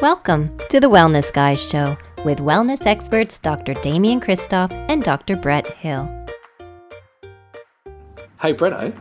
Welcome to the Wellness Guys Show with wellness experts Dr. Damian Kristof and Dr. Brett Hill. Hey, Bretto.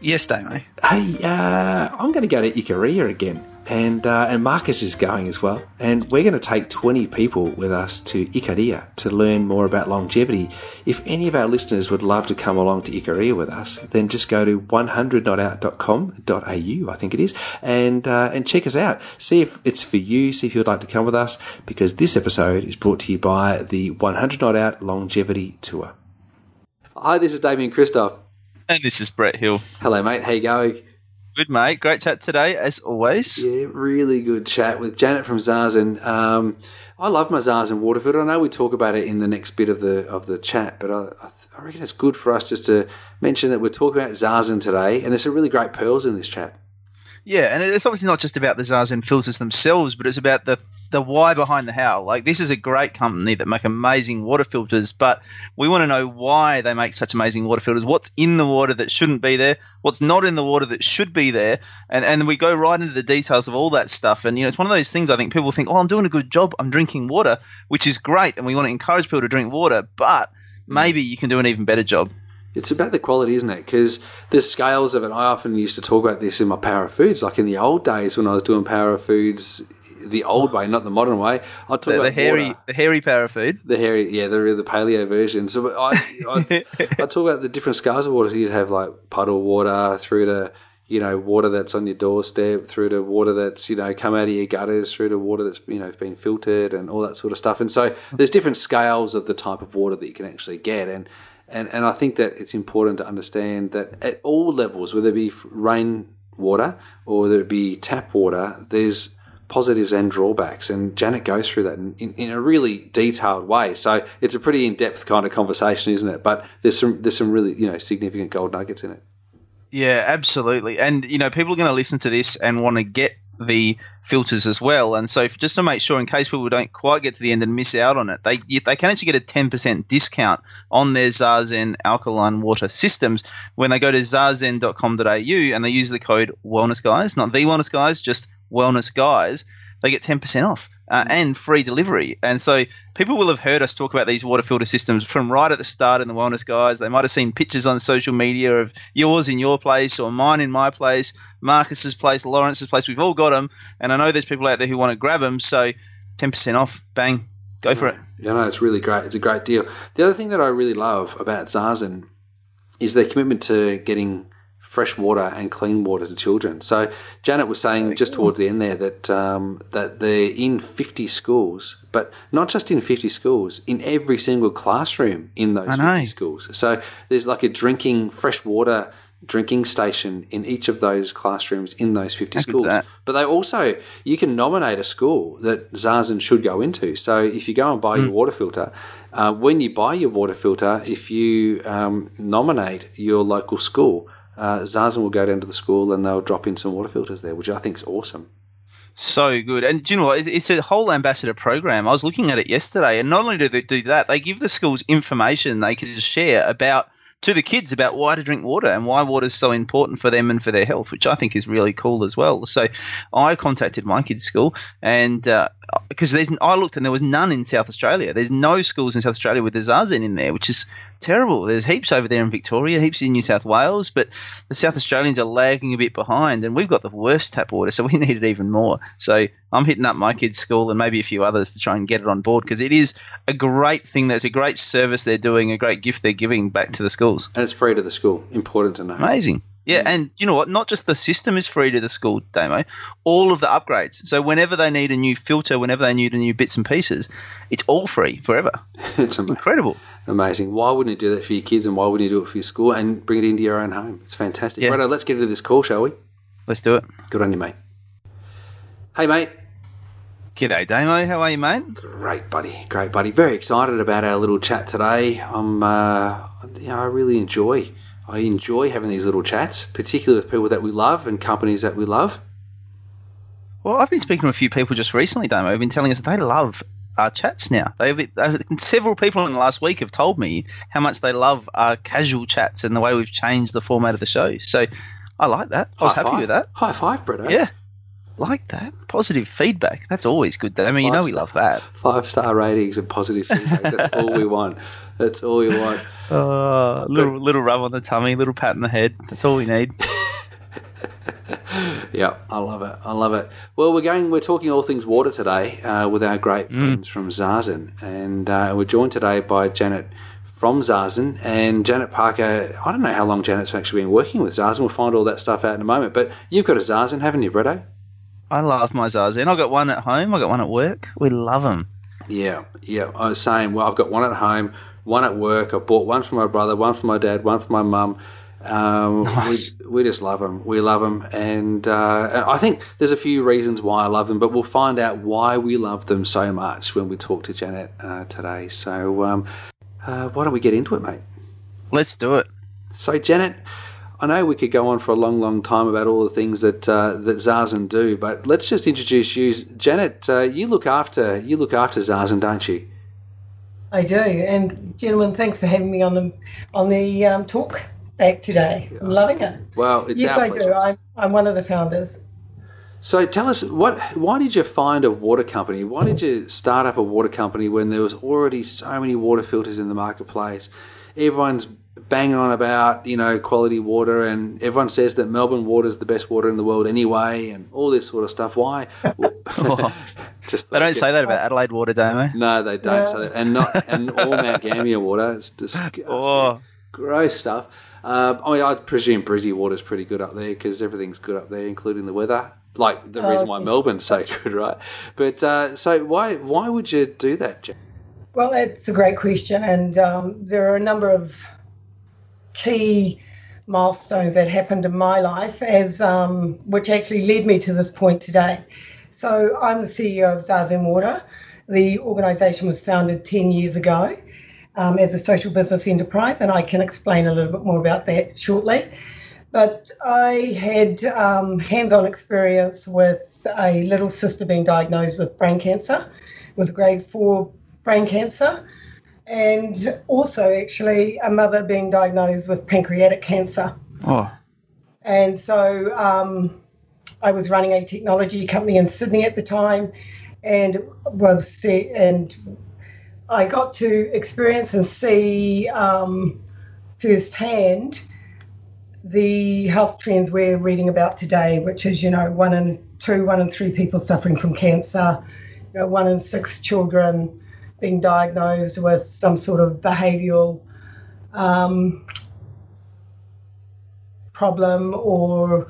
Yes, Damo. Hey, uh, I'm going to go to Ikaria again. And, uh, and Marcus is going as well. And we're going to take 20 people with us to Ikaria to learn more about longevity. If any of our listeners would love to come along to Ikaria with us, then just go to 100notout.com.au, I think it is, and, uh, and check us out. See if it's for you, see if you'd like to come with us, because this episode is brought to you by the 100 Not Out Longevity Tour. Hi, this is Damian Kristof. And this is Brett Hill. Hello, mate. How you going? Good, mate. Great chat today, as always. Yeah, really good chat with Janet from Zazen. Um, I love my Zazen water filter. I know we talk about it in the next bit of the of the chat, but I, I reckon it's good for us just to mention that we're talking about Zazen today, and there's some really great pearls in this chat. Yeah, and it's obviously not just about the Zazen filters themselves, but it's about the the why behind the how. Like this is a great company that make amazing water filters, but we want to know why they make such amazing water filters. What's in the water that shouldn't be there? What's not in the water that should be there? And and we go right into the details of all that stuff. And you know, it's one of those things. I think people think, oh, I'm doing a good job. I'm drinking water, which is great, and we want to encourage people to drink water, but maybe you can do an even better job. It's about the quality, isn't it? Because the scales of it. I often used to talk about this in my Power of Foods, like in the old days when I was doing Power of Foods the old way, not the modern way. I talk the, about the hairy, water. the hairy power food. The hairy, yeah, the the paleo version. So I, I, I talk about the different scales of water. So you'd have like puddle water through to you know water that's on your doorstep, through to water that's you know come out of your gutters, through to water that's you know been filtered and all that sort of stuff. And so there's different scales of the type of water that you can actually get and. And, and I think that it's important to understand that at all levels, whether it be rain water or whether it be tap water, there's positives and drawbacks. And Janet goes through that in, in, a really detailed way. So it's a pretty in depth kind of conversation, isn't it? But there's some there's some really you know significant gold nuggets in it. Yeah, absolutely. And you know, people are going to listen to this and want to get the filters as well. And so, just to make sure, in case people don't quite get to the end and miss out on it, they they can actually get a 10% discount on their Zazen alkaline water systems when they go to zazen.com.au and they use the code Wellness Guys, not the Wellness Guys, just Wellness Guys. They get 10% off uh, and free delivery. And so people will have heard us talk about these water filter systems from right at the start in the Wellness Guys. They might have seen pictures on social media of yours in your place or mine in my place, Marcus's place, Lawrence's place. We've all got them. And I know there's people out there who want to grab them. So 10% off, bang, go for it. Yeah, no, it's really great. It's a great deal. The other thing that I really love about Zazen is their commitment to getting fresh water and clean water to children. So Janet was saying so just towards the end there that um, that they're in 50 schools, but not just in 50 schools, in every single classroom in those 50 schools. So there's like a drinking fresh water drinking station in each of those classrooms in those 50 How schools. But they also, you can nominate a school that Zazen should go into. So if you go and buy mm. your water filter, uh, when you buy your water filter, if you um, nominate your local school, uh, Zazen will go down to the school and they'll drop in some water filters there, which I think is awesome. So good. And do you know what? It's a whole ambassador program. I was looking at it yesterday, and not only do they do that, they give the schools information they can just share about to the kids about why to drink water and why water is so important for them and for their health, which I think is really cool as well. So I contacted my kids' school and because uh, there's I looked and there was none in South Australia. There's no schools in South Australia with the Zazen in there, which is terrible. There's heaps over there in Victoria, heaps in New South Wales, but the South Australians are lagging a bit behind, and we've got the worst tap water, so we need it even more. So I'm hitting up my kids' school and maybe a few others to try and get it on board because it is a great thing. There's a great service they're doing, a great gift they're giving back to the schools, and it's free to the school. Important to know. Amazing. Yeah, and you know what? Not just the system is free to the school, Damo. All of the upgrades. So whenever they need a new filter, whenever they need a new bits and pieces, it's all free forever. it's, it's incredible. Amazing. Why wouldn't you do that for your kids, and why wouldn't you do it for your school and bring it into your own home? It's fantastic. Yeah. Right, let's get into this call, shall we? Let's do it. Good on you, mate. Hey, mate. G'day, Damo. How are you, mate? Great, buddy. Great, buddy. Very excited about our little chat today. I'm, uh, you know, I really enjoy I enjoy having these little chats, particularly with people that we love and companies that we love. Well, I've been speaking to a few people just recently, Damo. They've been telling us that they love our chats now. They've uh, several people in the last week have told me how much they love our casual chats and the way we've changed the format of the show. So I like that. I was High happy five. with that. High five, Brett. Yeah. like that. Positive feedback. That's always good. I mean, you know we love that. Five star ratings and positive feedback. That's all we want. That's all you want. Uh, little little rub on the tummy, little pat in the head. That's all we need. yeah, I love it. I love it. Well, we're going. We're talking all things water today uh, with our great Mm. friends from Zazen, and uh, we're joined today by Janet from Zazen and Janet Parker. I don't know how long Janet's actually been working with Zazen. We'll find all that stuff out in a moment. But you've got a Zazen, haven't you, Bretto? I love my Zazen. I got one at home. I got one at work. We love them. Yeah, yeah. I was saying, well, I've got one at home, one at work. I bought one for my brother, one for my dad, one for my mum. Um, Nice. we, we just love them. We love them, and, uh, I think there's a few reasons why I love them, but we'll find out why we love them so much when we talk to Janet uh, today. So um, uh, why don't we get into it, mate? Let's do it. So, Janet, I know we could go on for a long, long time about all the things that uh, that Zazen do, but let's just introduce you, Janet. Uh, you look after you look after Zazen, don't you? I do, and gentlemen, thanks for having me on the on the um, talk back today. I'm loving it. Well, it's yes, I do. I'm I'm one of the founders. So tell us what why did you find a water company? Why did you start up a water company when there was already so many water filters in the marketplace? Everyone's banging on about, you know, quality water and everyone says that Melbourne water is the best water in the world anyway and all this sort of stuff. Why? Just They don't say that about Adelaide water, don't they? No, they don't Yeah. say that. And not and all Mount Gambier water. It's disgusting. Oh. Gross stuff. Um, I mean, I presume Brizzy water's pretty good up there because everything's good up there, including the weather. Like the Oh, reason why. Melbourne's so good, right? But uh, so why why would you do that, Jack? Well, it's a great question, and um, there are a number of key milestones that happened in my life, as um, which actually led me to this point today. So I'm the CEO of Zazen Water. The organisation was founded 10 years ago um, as a social business enterprise, and I can explain a little bit more about that shortly. But I had um, hands-on experience with a little sister being diagnosed with brain cancer. It was grade four brain cancer, and also actually a mother being diagnosed with pancreatic cancer. Oh. And so um, I was running a technology company in Sydney at the time, and was see, and I got to experience and see um, firsthand the health trends we're reading about today, which is you know one in two, one in three people suffering from cancer, you know one in six children being diagnosed with some sort of behavioural um, problem or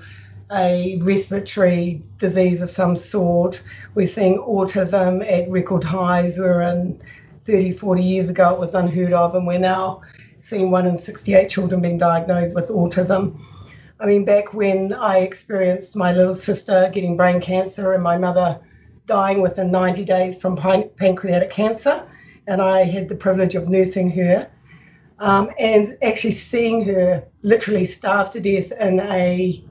a respiratory disease of some sort. We're seeing autism at record highs. We're in 30, 40 years ago, it was unheard of, and we're now seeing one in 68 children being diagnosed with autism. I mean, back when I experienced my little sister getting brain cancer and my mother dying within 90 days from pancreatic cancer, and I had the privilege of nursing her um, and actually seeing her literally starve to death in a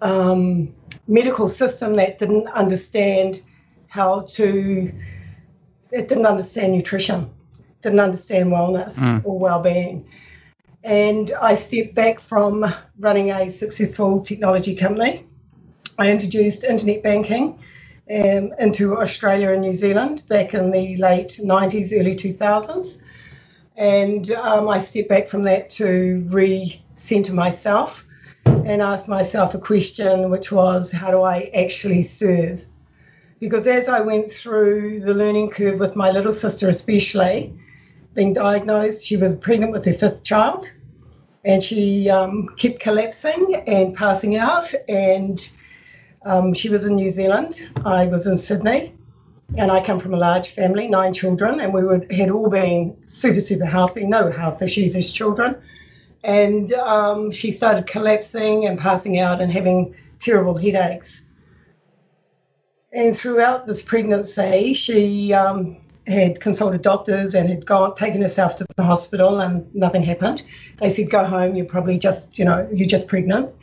um, medical system that didn't understand how to, it didn't understand nutrition, didn't understand wellness or well-being. And I stepped back from running a successful technology company. I introduced internet banking um, into Australia and New Zealand back in the late 90s, early 2000s. And um, I stepped back from that to re-center myself and ask myself a question, which was, how do I actually serve? Because as I went through the learning curve with my little sister, especially being diagnosed, she was pregnant with her fifth child, and she um, kept collapsing and passing out. And um, she was in New Zealand, I was in Sydney, and I come from a large family, nine children, and we would, had all been super, super healthy, no health issues as children and um, she started collapsing and passing out and having terrible headaches. And throughout this pregnancy, she um, had consulted doctors and had gone taken herself to the hospital, and nothing happened. They said, "Go home. You're probably just, you know, you're just pregnant."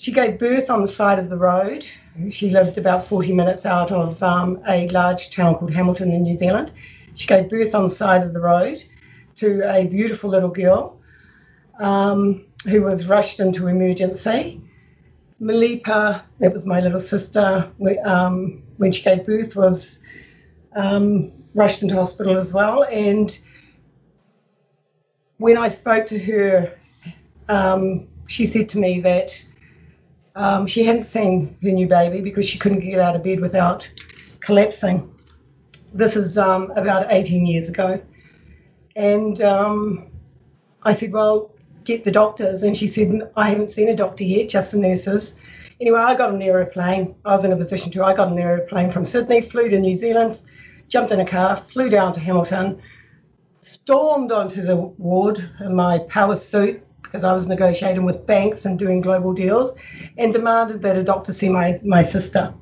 She gave birth on the side of the road. She lived about 40 minutes out of um, a large town called Hamilton in New Zealand. She gave birth on the side of the road to a beautiful little girl um, who was rushed into emergency. Malipa, that was my little sister, um, when she gave birth, was um, rushed into hospital as well. And when I spoke to her, um, she said to me that um, she hadn't seen her new baby because she couldn't get out of bed without collapsing. This is um, about 18 years ago. And um, I said, Well, get the doctors. And she said, I haven't seen a doctor yet, just the nurses. Anyway, I got an aeroplane. I was in a position to. I got an aeroplane from Sydney, flew to New Zealand, jumped in a car, flew down to Hamilton, stormed onto the ward in my power suit because I was negotiating with banks and doing global deals, and demanded that a doctor see my, my sister.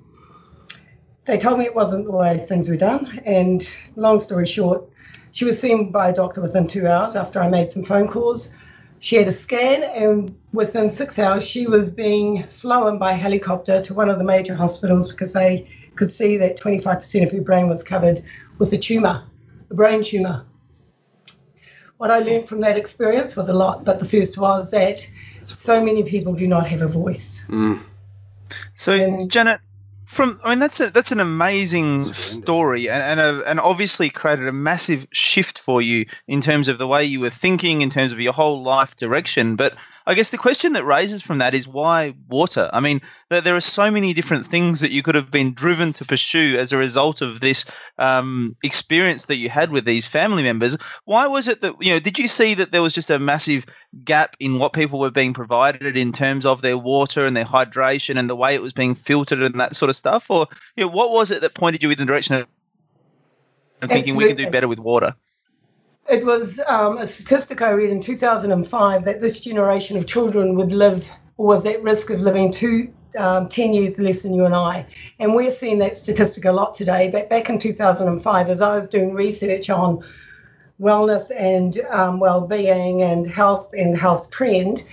They told me it wasn't the way things were done, and long story short, she was seen by a doctor within two hours after I made some phone calls. She had a scan, and within six hours, she was being flown by helicopter to one of the major hospitals because they could see that 25% of her brain was covered with a tumour, a brain tumour. What I learned from that experience was a lot, but the first was that so many people do not have a voice. Mm. So, and, Janet, from I mean that's a that's an amazing story and and, a, and obviously created a massive shift for you in terms of the way you were thinking in terms of your whole life direction but I guess the question that raises from that is why water? I mean, there are so many different things that you could have been driven to pursue as a result of this um, experience that you had with these family members. Why was it that, you know, did you see that there was just a massive gap in what people were being provided in terms of their water and their hydration and the way it was being filtered and that sort of stuff? Or, you know, what was it that pointed you in the direction of thinking Absolutely. we can do better with water? It was um, a statistic I read in 2005 that this generation of children would live or was at risk of living two, um, 10 years less than you and I. And we're seeing that statistic a lot today. But back in 2005, as I was doing research on wellness and um, well-being and health and health trend,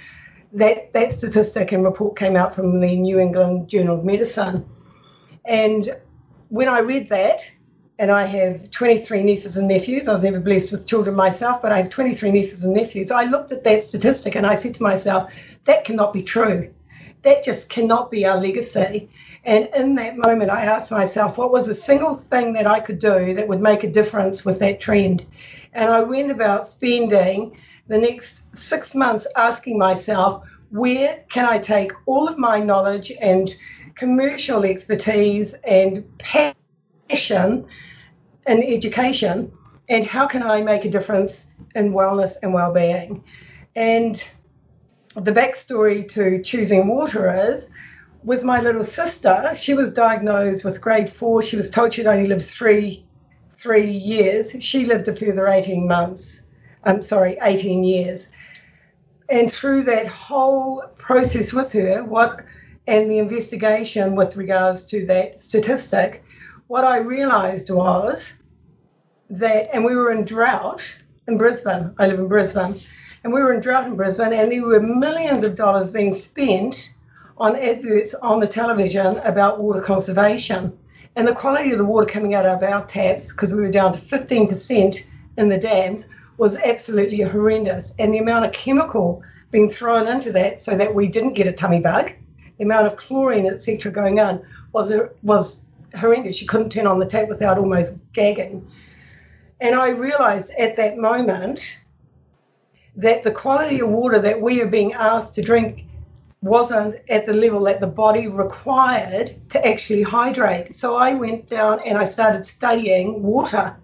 that, that statistic and report came out from the New England Journal of Medicine. And when I read that, and I have 23 nieces and nephews. I was never blessed with children myself, but I have 23 nieces and nephews. I looked at that statistic and I said to myself, that cannot be true. That just cannot be our legacy. And in that moment, I asked myself, what was a single thing that I could do that would make a difference with that trend? And I went about spending the next six months asking myself, where can I take all of my knowledge and commercial expertise and passion in education and how can I make a difference in wellness and well-being? And the backstory to choosing water is with my little sister, she was diagnosed with grade four. She was told she'd only live three three years. She lived a further 18 months. I'm sorry, 18 years. And through that whole process with her, what and the investigation with regards to that statistic, what I realized was that, and we were in drought in Brisbane. I live in Brisbane. And we were in drought in Brisbane, and there were millions of dollars being spent on adverts on the television about water conservation. And the quality of the water coming out of our taps, because we were down to 15% in the dams, was absolutely horrendous. And the amount of chemical being thrown into that so that we didn't get a tummy bug, the amount of chlorine, etc., going on was, was horrendous. You couldn't turn on the tap without almost gagging. And I realized at that moment that the quality of water that we are being asked to drink wasn't at the level that the body required to actually hydrate. So I went down and I started studying water.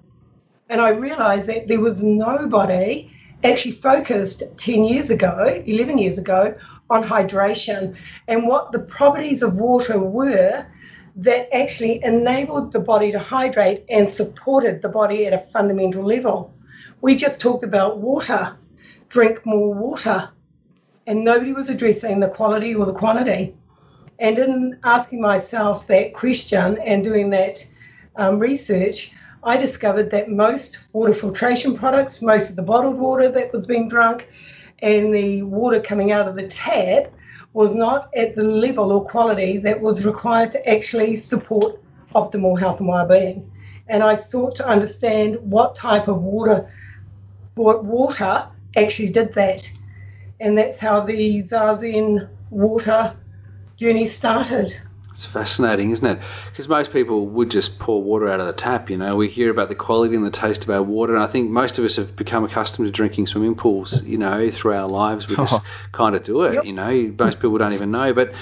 And I realized that there was nobody actually focused 10 years ago, 11 years ago, on hydration and what the properties of water were that actually enabled the body to hydrate and supported the body at a fundamental level. We just talked about water, drink more water, and nobody was addressing the quality or the quantity. And in asking myself that question and doing that um, research, I discovered that most water filtration products, most of the bottled water that was being drunk, and the water coming out of the tap was not at the level or quality that was required to actually support optimal health and well-being. And I sought to understand what type of water, what water actually did that. And that's how the Zazen water journey started. It's fascinating, isn't it? Because most people would just pour water out of the tap. You know, we hear about the quality and the taste of our water, and I think most of us have become accustomed to drinking swimming pools. You know, through our lives, we just kind of do it. Yep. You know, most people don't even know. But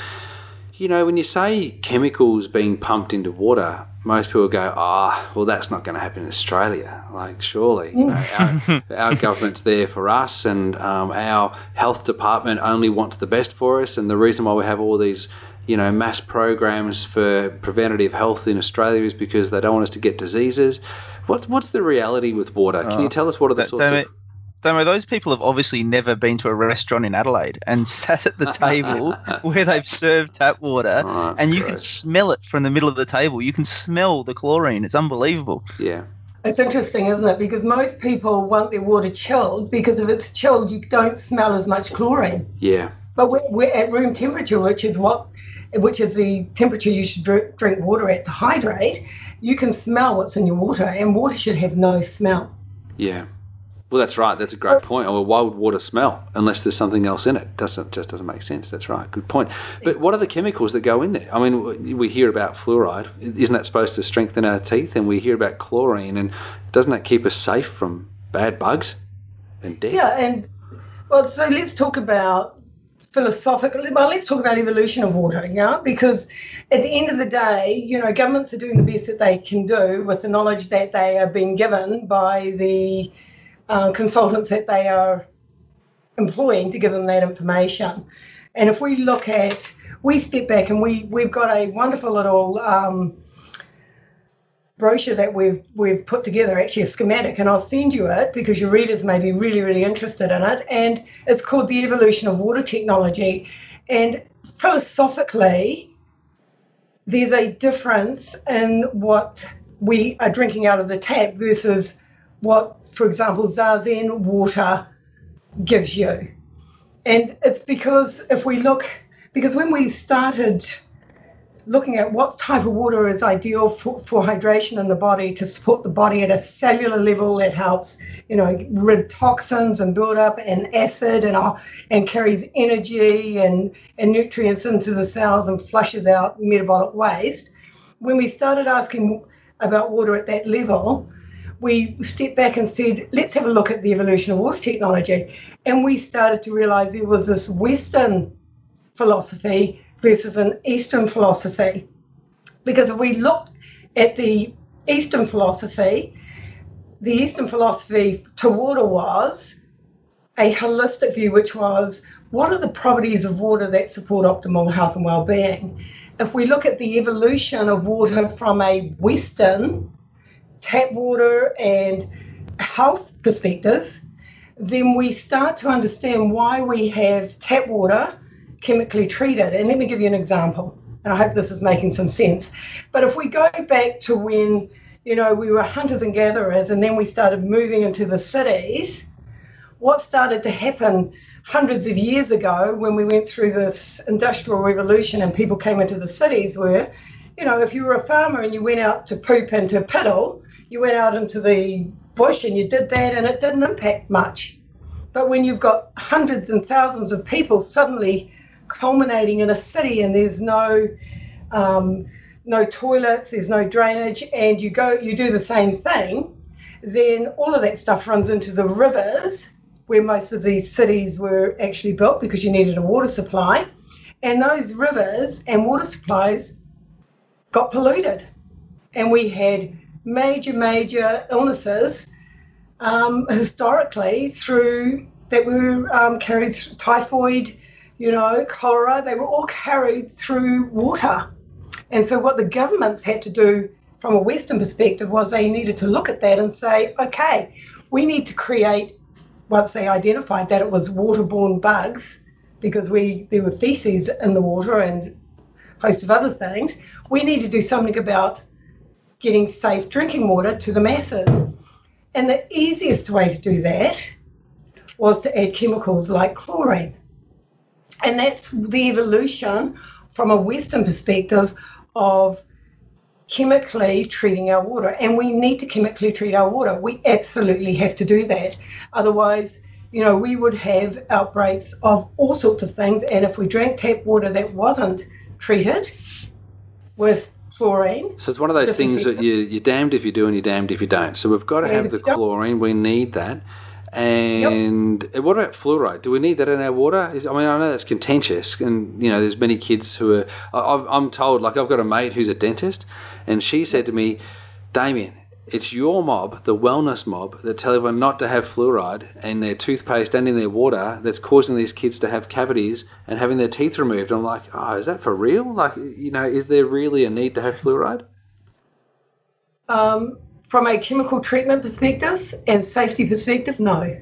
you know, when you say chemicals being pumped into water, most people go, "Ah, well, that's not going to happen in Australia." Like, surely, you know, our, our government's there for us, and um, our health department only wants the best for us. And the reason why we have all these, you know, mass programs for preventative health in Australia is because they don't want us to get diseases. What, what's the reality with water? Can you oh, tell us what are the Da- sorts damn of. Damo, those people have obviously never been to a restaurant in Adelaide and sat at the table where they've served tap water, Oh, and you can smell it from the middle of the table. You can smell the chlorine. It's unbelievable. yeah, It's interesting, isn't it? Because most people want their water chilled because if it's chilled, you don't smell as much chlorine. yeah, But we're, we're at room temperature, which is what, which is the temperature you should drink, water at to hydrate. You can smell what's in your water, and water should have no smell. yeah. Well, that's right. That's a great point. Well, why would water smell unless there's something else in it? Doesn't just doesn't make sense. That's right. Good point. But what are the chemicals that go in there? I mean, we hear about fluoride. Isn't that supposed to strengthen our teeth? And we hear about chlorine, and doesn't that keep us safe from bad bugs and death? Yeah, and well, so let's talk about philosophically. Well, let's talk about evolution of water, yeah, because at the end of the day, you know, governments are doing the best that they can do with the knowledge that they are being given by the uh, consultants that they are employing to give them that information. And if we look at, we step back and we we've got a wonderful little. Um, brochure that we've we've put together, actually a schematic, and I'll send you it because your readers may be really, really interested in it. And it's called The Evolution of Water Technology. And philosophically, there's a difference in what we are drinking out of the tap versus what, for example, Zazen water gives you. And it's because if we look, because when we started looking at what type of water is ideal for, for hydration in the body to support the body at a cellular level that helps, you know, rid toxins and build up and acid and uh, and carries energy and, and nutrients into the cells and flushes out metabolic waste. When we started asking about water at that level, we stepped back and said, let's have a look at the evolution of water technology. And we started to realize there was this Western philosophy versus an Eastern philosophy. Because if we look at the Eastern philosophy, the Eastern philosophy to water was a holistic view, which was what are the properties of water that support optimal health and well-being? If we look at the evolution of water from a Western tap water and health perspective, then we start to understand why we have tap water chemically treated. And let me give you an example. I hope this is making some sense. But if we go back to when, you know, we were hunters and gatherers and then we started moving into the cities, what started to happen hundreds of years ago when we went through this industrial revolution and people came into the cities were, you know, if you were a farmer and you went out to poop and to piddle, you went out into the bush and you did that and it didn't impact much. But when you've got hundreds and thousands of people suddenly culminating in a city and there's no um, no toilets, there's no drainage, and you go you do the same thing, then all of that stuff runs into the rivers where most of these cities were actually built because you needed a water supply, and those rivers and water supplies got polluted, and we had major major illnesses um, historically through that were um, carried through typhoid, you know, cholera. They were all carried through water, and so what the governments had to do from a Western perspective was they needed to look at that and say, okay, we need to create. Once they identified that it was waterborne bugs, because we there were feces in the water and a host of other things, we need to do something about getting safe drinking water to the masses. And the easiest way to do that was to add chemicals like chlorine. And that's the evolution from a Western perspective of chemically treating our water. And we need to chemically treat our water. We absolutely have to do that. Otherwise, you know, we would have outbreaks of all sorts of things. And if we drank tap water that wasn't treated with chlorine. So it's one of those things that you, you're damned if you do and you're damned if you don't. So we've got to have the chlorine. We need that. And yep. what about fluoride? Do we need that in our water? Is, I mean, I know that's contentious, and you know, there's many kids who are. I, I'm told, like, I've got a mate who's a dentist, and she said to me, Damian, it's your mob, the wellness mob, that tell everyone not to have fluoride in their toothpaste and in their water that's causing these kids to have cavities and having their teeth removed. I'm like, oh, is that for real? Like, you know, is there really a need to have fluoride? Um, from a chemical treatment perspective and safety perspective, no.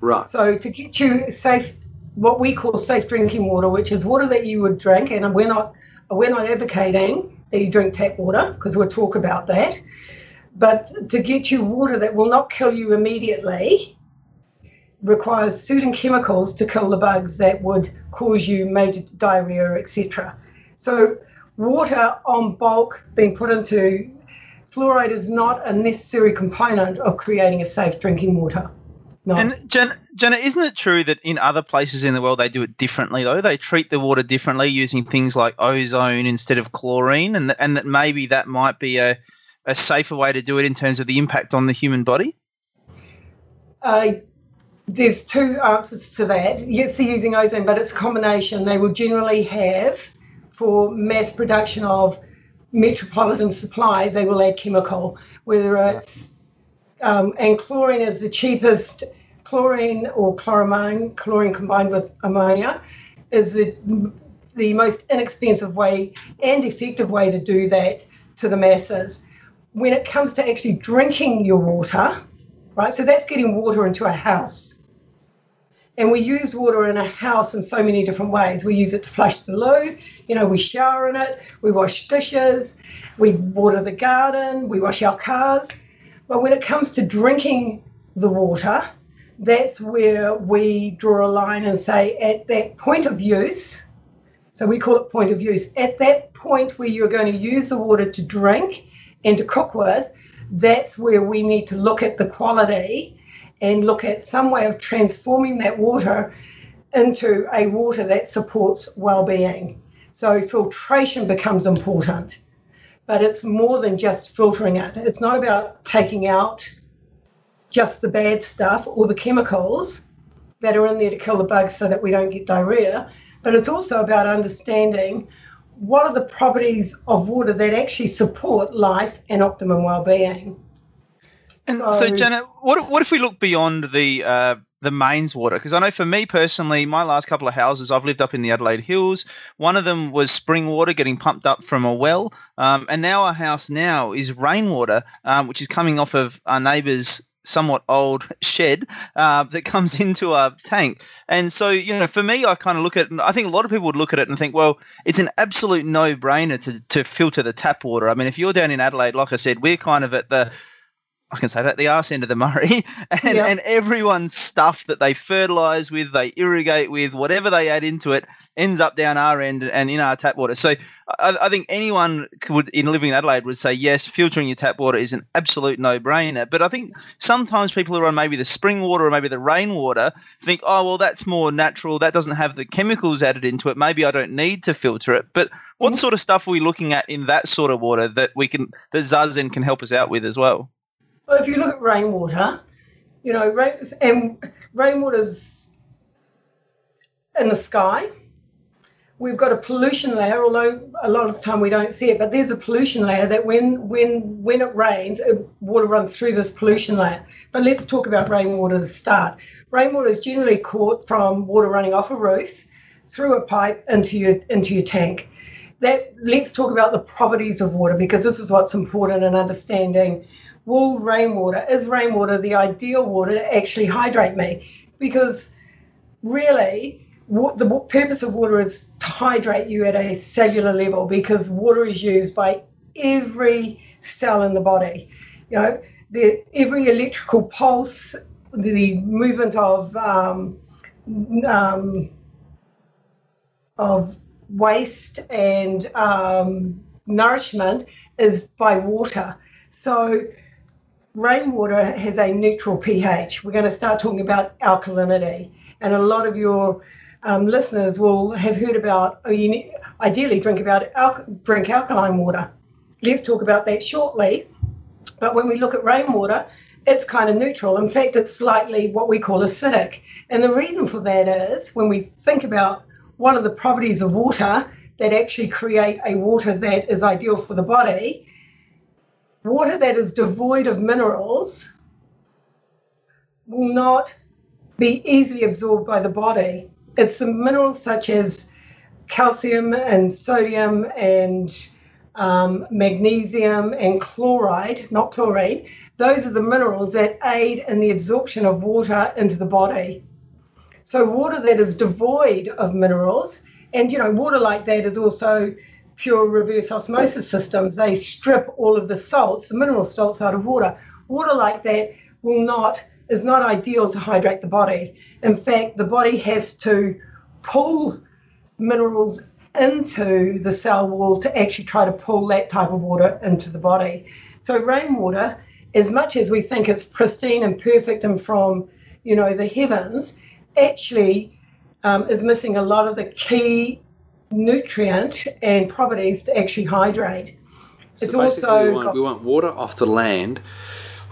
Right. So to get you safe, what we call safe drinking water, which is water that you would drink, and we're not we're not advocating that you drink tap water because we'll talk about that. But to get you water that will not kill you immediately requires certain chemicals to kill the bugs that would cause you major diarrhea, etc. So water on bulk being put into fluoride is not a necessary component of creating a safe drinking water. No. And Jen, Jenna, isn't it true that in other places in the world they do it differently though? They treat the water differently using things like ozone instead of chlorine, and th- and that maybe that might be a, a safer way to do it in terms of the impact on the human body. Uh, there's two answers to that. Yes, they're using ozone, but it's a combination. They will generally have for mass production of metropolitan supply, they will add chemical, whether it's um, and chlorine is the cheapest. Chlorine or chloramine, chlorine combined with ammonia, is the the most inexpensive way and effective way to do that to the masses. When it comes to actually drinking your water, right? So that's getting water into a house. And we use water in a house in so many different ways. We use it to flush the loo, you know, we shower in it, we wash dishes, we water the garden, we wash our cars. But when it comes to drinking the water, that's where we draw a line and say at that point of use, so we call it point of use, at that point where you're going to use the water to drink and to cook with, that's where we need to look at the quality and look at some way of transforming that water into a water that supports well-being. So filtration becomes important, but it's more than just filtering it. It's not about taking out just the bad stuff or the chemicals that are in there to kill the bugs so that we don't get diarrhea, but it's also about understanding what are the properties of water that actually support life and optimum well-being. And so, so Janet, what what if we look beyond the uh, the mains water? Because I know for me personally, my last couple of houses, I've lived up in the Adelaide Hills. One of them was spring water getting pumped up from a well, um, and now our house now is rainwater, um, which is coming off of our neighbour's somewhat old shed uh, that comes into a tank. And so, you know, for me, I kind of look at and I think a lot of people would look at it and think, well, it's an absolute no brainer to, to filter the tap water. I mean, if you're down in Adelaide, like I said, we're kind of at the I can say that the arse end of the Murray, and, yeah. and everyone's stuff that they fertilize with, they irrigate with, whatever they add into it, ends up down our end and in our tap water. So I, I think anyone could, in living in Adelaide, would say yes, filtering your tap water is an absolute no-brainer. But I think sometimes people who are on maybe the spring water or maybe the rainwater think, oh well, that's more natural. That doesn't have the chemicals added into it. Maybe I don't need to filter it. But what mm-hmm. sort of stuff are we looking at in that sort of water that we can that Zazen can help us out with as well? Well, if you look at rainwater, you know, rain, and rainwater's in the sky. We've got a pollution layer, although a lot of the time we don't see it, but there's a pollution layer that when when when it rains, water runs through this pollution layer. But let's talk about rainwater to start. Rainwater is generally caught from water running off a roof through a pipe into your into your tank. That let's talk about the properties of water because this is what's important in understanding will rainwater, is rainwater the ideal water to actually hydrate me? Because really, what the purpose of water is to hydrate you at a cellular level because water is used by every cell in the body. You know, the, every electrical pulse, the movement of um, um, of waste and um, nourishment is by water. So rainwater has a neutral pH. We're going to start talking about alkalinity. And a lot of your um, listeners will have heard about, oh, you need, ideally drink about al- drink alkaline water. Let's talk about that shortly. But when we look at rainwater, it's kind of neutral. In fact, it's slightly what we call acidic. And the reason for that is when we think about what are the properties of water that actually create a water that is ideal for the body, water that is devoid of minerals will not be easily absorbed by the body. It's the minerals such as calcium and sodium and um, magnesium and chloride, not chlorine. Those are the minerals that aid in the absorption of water into the body. So, water that is devoid of minerals, and you know, water like that is also pure reverse osmosis systems. They strip all of the salts, the mineral salts, out of water. Water like that will not is not ideal to hydrate the body. In fact, the body has to pull minerals into the cell wall to actually try to pull that type of water into the body. So rainwater, as much as we think it's pristine and perfect and from, you know, the heavens, actually um, is missing a lot of the key nutrient and properties to actually hydrate. So it's also we want, we want water off the land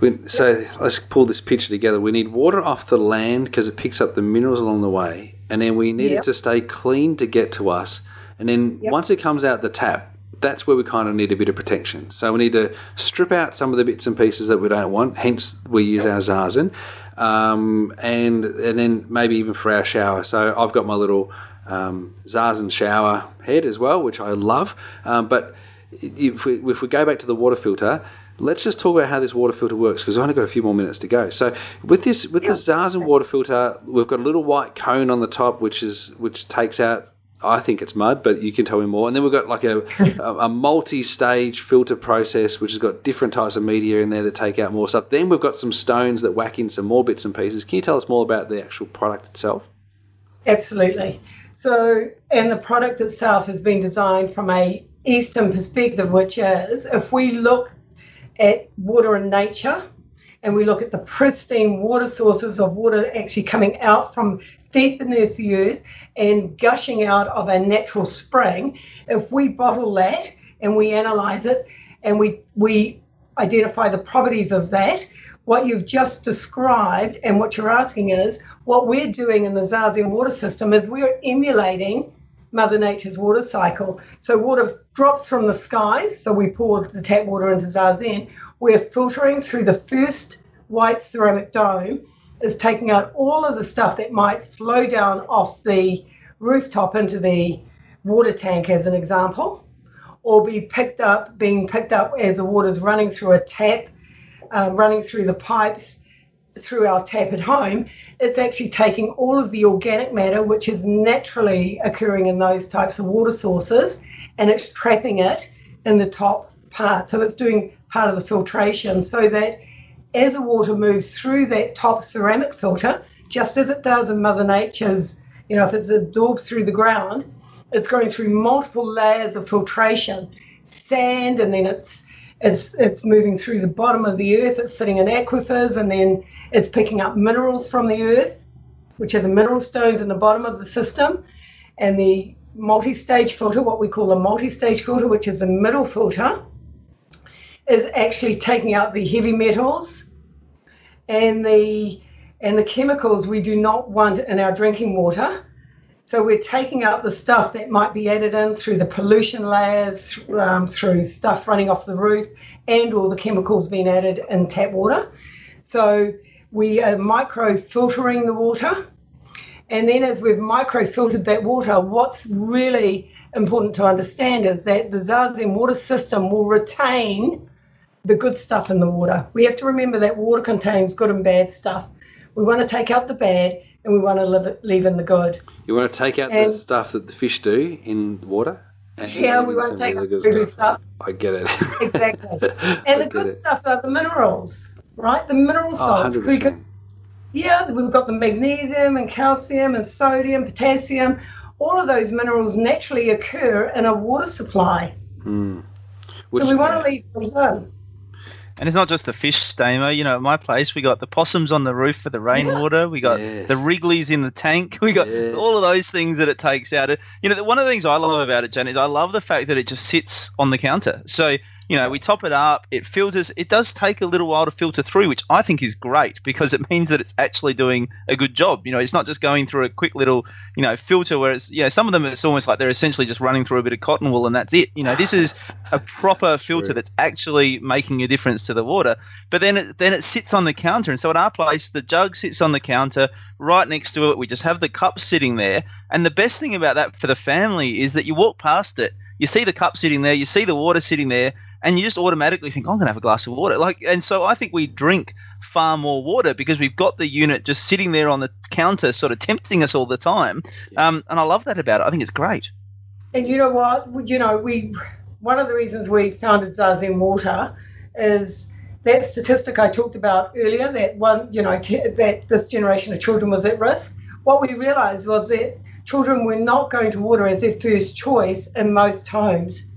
we, so let's pull this picture together. We need water off the land because it picks up the minerals along the way, and then we need yep. it to stay clean to get to us. And then yep. once it comes out the tap, that's where we kind of need a bit of protection. So we need to strip out some of the bits and pieces that we don't want. Hence, we use our Zazen, um, and and then maybe even for our shower. So I've got my little um, Zazen shower head as well, which I love. Um, but if we, if we go back to the water filter let's just talk about how this water filter works because I've only got a few more minutes to go. So with this with the Zazen water filter, we've got a little white cone on the top which is which takes out I think it's mud, but you can tell me more. And then we've got like a, a, a, multi-stage filter process, which has got different types of media in there that take out more stuff. Then we've got some stones that whack in some more bits and pieces. Can you tell us more about the actual product itself? Absolutely. So, and the product itself has been designed from a Eastern perspective, which is if we look at water and nature and we look at the pristine water sources of water actually coming out from deep beneath the earth and gushing out of a natural spring, if we bottle that and we analyze it and we, we identify the properties of that, what you've just described and what you're asking is what we're doing in the Zazen water system is we're emulating Mother Nature's water cycle. So water drops from the skies. So we pour the tap water into Zazen. We're filtering through the first white ceramic dome, is taking out all of the stuff that might flow down off the rooftop into the water tank, as an example, or be picked up, being picked up as the water's running through a tap, um, running through the pipes through our tap at home, it's actually taking all of the organic matter, which is naturally occurring in those types of water sources, and it's trapping it in the top part. So it's doing part of the filtration so that as the water moves through that top ceramic filter, just as it does in Mother Nature's, you know, if it's absorbed through the ground, it's going through multiple layers of filtration, sand, and then it's it's it's moving through the bottom of the earth. It's sitting in aquifers, and then it's picking up minerals from the earth, which are the mineral stones in the bottom of the system, and the multi-stage filter, what we call a multi-stage filter, which is the middle filter, is actually taking out the heavy metals and the and the chemicals we do not want in our drinking water so we're taking out the stuff that might be added in through the pollution layers, um, through stuff running off the roof, and all the chemicals being added in tap water. So we are micro filtering the water. And then as we've micro filtered that water, what's really important to understand is that the Zazen water system will retain the good stuff in the water. We have to remember that water contains good and bad stuff. We want to take out the bad and we want to leave, leave in the good. You want to take out and, the stuff that the fish do in the water? yeah, we want to take out the good stuff. I get it. exactly. And the good it. stuff are the minerals, right? The mineral oh, salts. Oh, because, yeah, we've got the magnesium and calcium and sodium, potassium. All of those minerals naturally occur in a water supply. Mm. Which, so we want to leave those in. And it's not just the fish Damo. You know, at my place we got the possums on the roof for the rainwater. We got Yeah. the wrigglies in the tank. We got Yeah. all of those things that it takes out. You know, one of the things I love about it, Jen, is I love the fact that it just sits on the counter. So you know, we top it up, it filters. It does take a little while to filter through, which I think is great because it means that it's actually doing a good job. You know, it's not just going through a quick little, you know, filter where it's, you know, some of them it's almost like they're essentially just running through a bit of cotton wool and that's it. You know, this is a proper filter True. that's actually making a difference to the water. But then it, then it sits on the counter, and so at our place, the jug sits on the counter right next to it. We just have the cup sitting there, and the best thing about that for the family is that you walk past it, you see the cup sitting there, you see the water sitting there, and you just automatically think, "Oh, I'm going to have a glass of water. Like, and so I think we drink far more water because we've got the unit just sitting there on the counter, sort of tempting us all the time. Um, and I love that about it. I think it's great. And you know what? You know, we one of the reasons we founded Zazen Water is that statistic I talked about earlier. That one, you know, t- that this generation of children was at risk. What we realised was that children were not going to water as their first choice in most homes.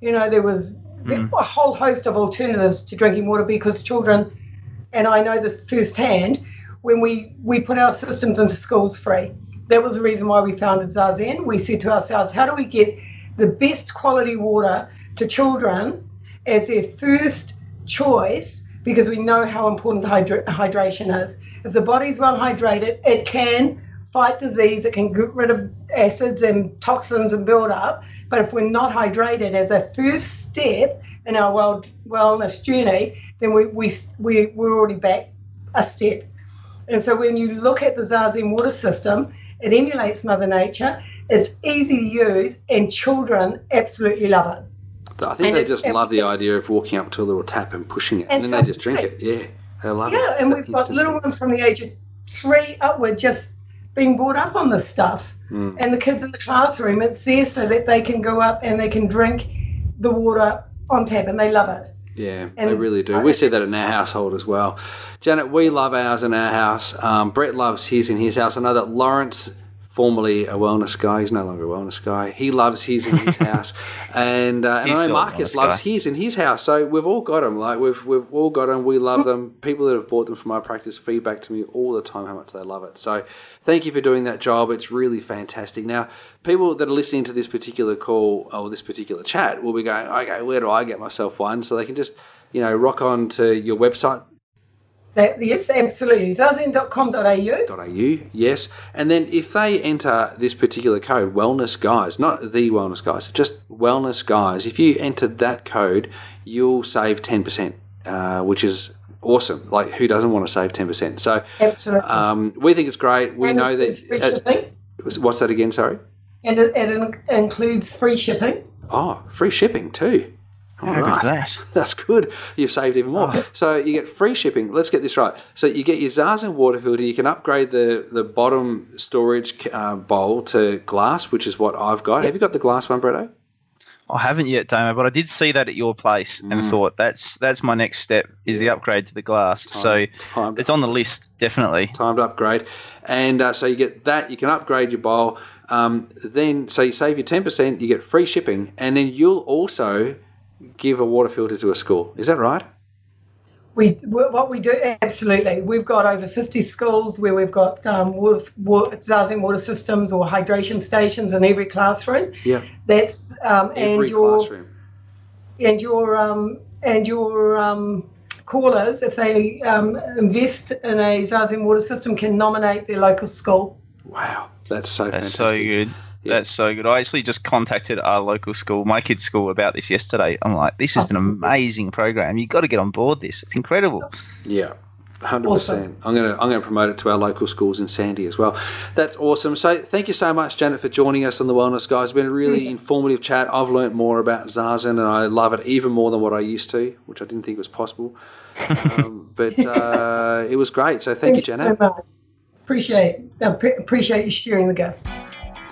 You know, there was Mm. a whole host of alternatives to drinking water because children, and I know this firsthand, when we, we put our systems into schools free, that was the reason why we founded Zazen. We said to ourselves, how do we get the best quality water to children as their first choice because we know how important hydra- hydration is. If the body's well hydrated, it can fight disease, it can get rid of acids and toxins and build up. But if we're not hydrated as a first step in our well, wellness journey, then we, we, we, we're already back a step. And so when you look at the Zazen water system, it emulates Mother Nature. It's easy to use, and children absolutely love it. I think And they just love the idea of walking up to a little tap and pushing it, and, And then so they just drink great. it. Yeah, they love it. Yeah, and It's we've got little ones from the age of three upward just being brought up on this stuff. Mm. And the kids in the classroom, it's there so that they can go up and they can drink the water on tap, and they love it. Yeah, And they really do. I- We see that in our household as well. Janet, we love ours in our house. Um, Brett loves his in his house. I know that Lawrence, formerly a wellness guy, he's no longer a wellness guy. He loves his in his house, and uh, and I know Marcus loves guy. his in his house. So we've all got them. Like we've we've all got them. We love them. People that have bought them from my practice feedback to me all the time how much they love it. So thank you for doing that job. It's really fantastic. Now, people that are listening to this particular call or this particular chat will be going, okay, where do I get myself one? So they can just you know, rock on to your website, That, yes, absolutely. Zazen.com.au. au, yes. And then if they enter this particular code, Wellness Guys, not the Wellness Guys, just Wellness Guys, if you enter that code, you'll save 10%, uh, which is awesome. Like, who doesn't want to save 10%? So Absolutely. um, we think it's great. We And know that. Uh, what's that again? Sorry? And it, it includes free shipping. Oh, free shipping too. All How good's that? That's good. You've saved even more. So you get free shipping. Let's get this right. So you get your Zazen water filter. You can upgrade the the bottom storage uh, bowl to glass, which is what I've got. Have you got the glass one, Bretto? I haven't yet, Damo, but I did see that at your place and Mm. thought that's that's my next step is the upgrade to the glass. So Time, it's on the list, definitely. time to upgrade. And uh, so you get that. You can upgrade your bowl. Um, then so you save your ten percent. You get free shipping, and then you'll also give a water filter to a school. Is that right? We what we do absolutely. We've got over 50 schools where we've got um, water, water, Zazen water systems or hydration stations in every classroom. Yeah. That's um, Every and your classroom. and your um, and your um, callers, if they um, invest in a Zazen water system, can nominate their local school. Wow, that's so That's fantastic. so good. Yeah. That's so good. I actually just contacted our local school, my kid's school, about this yesterday. I'm like, this is an amazing program. You've got to get on board this. It's incredible. Yeah, hundred Awesome. percent. I'm gonna I'm gonna promote it to our local schools in Sandy as well. That's awesome. So thank you so much, Janet, for joining us on the Wellness Guys. It's been a really informative chat. I've learnt more about Zazen, and I love it even more than what I used to, which I didn't think was possible. um, but uh, it was great. So thank you, Thanks Janet. so much. Appreciate uh, pre- appreciate you sharing the gift.